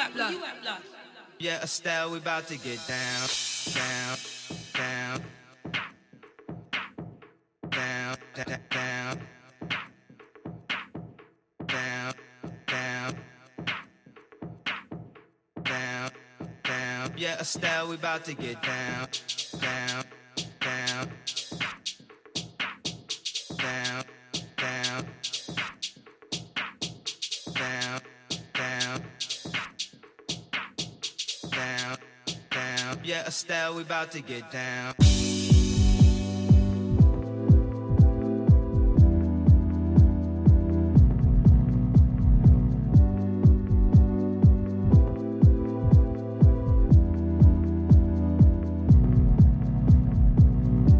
at, blood? Yeah, Estelle, we about to get down, down, down. Down, down, down. Down, down. Down, down. Yeah, Estelle, we about to get down, down. Yeah, Estelle, we about to get down.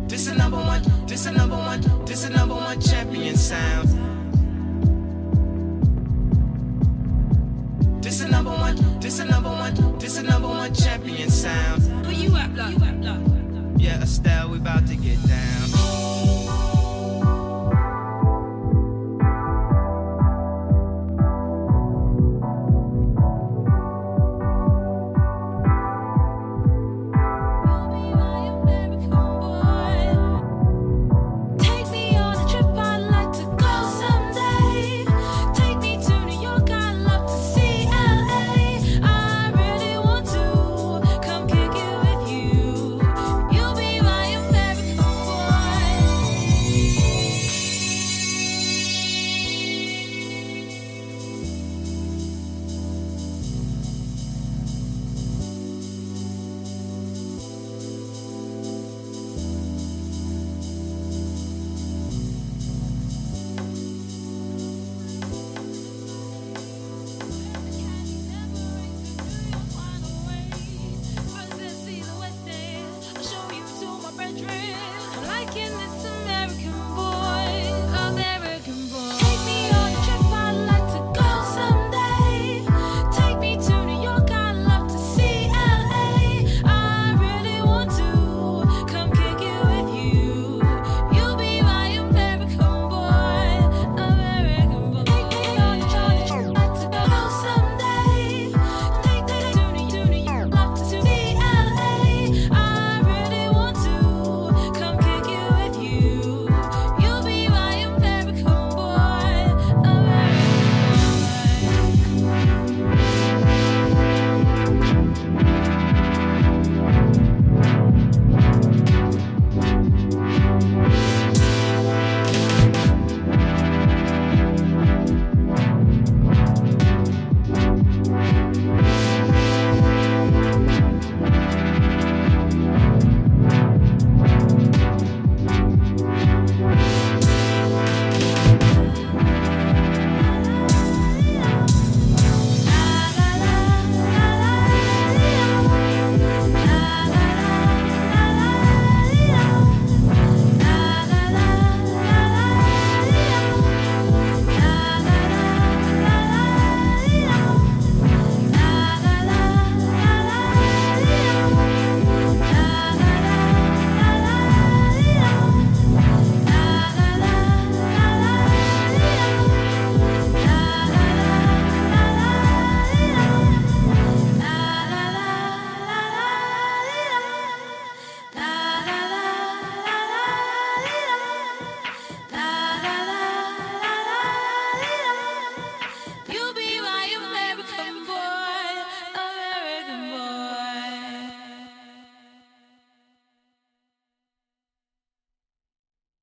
This is number one, this is number one, this is number one champion sound. This a number one, this a number one, this a number one champion sound. Yeah, Estelle, we about to get down.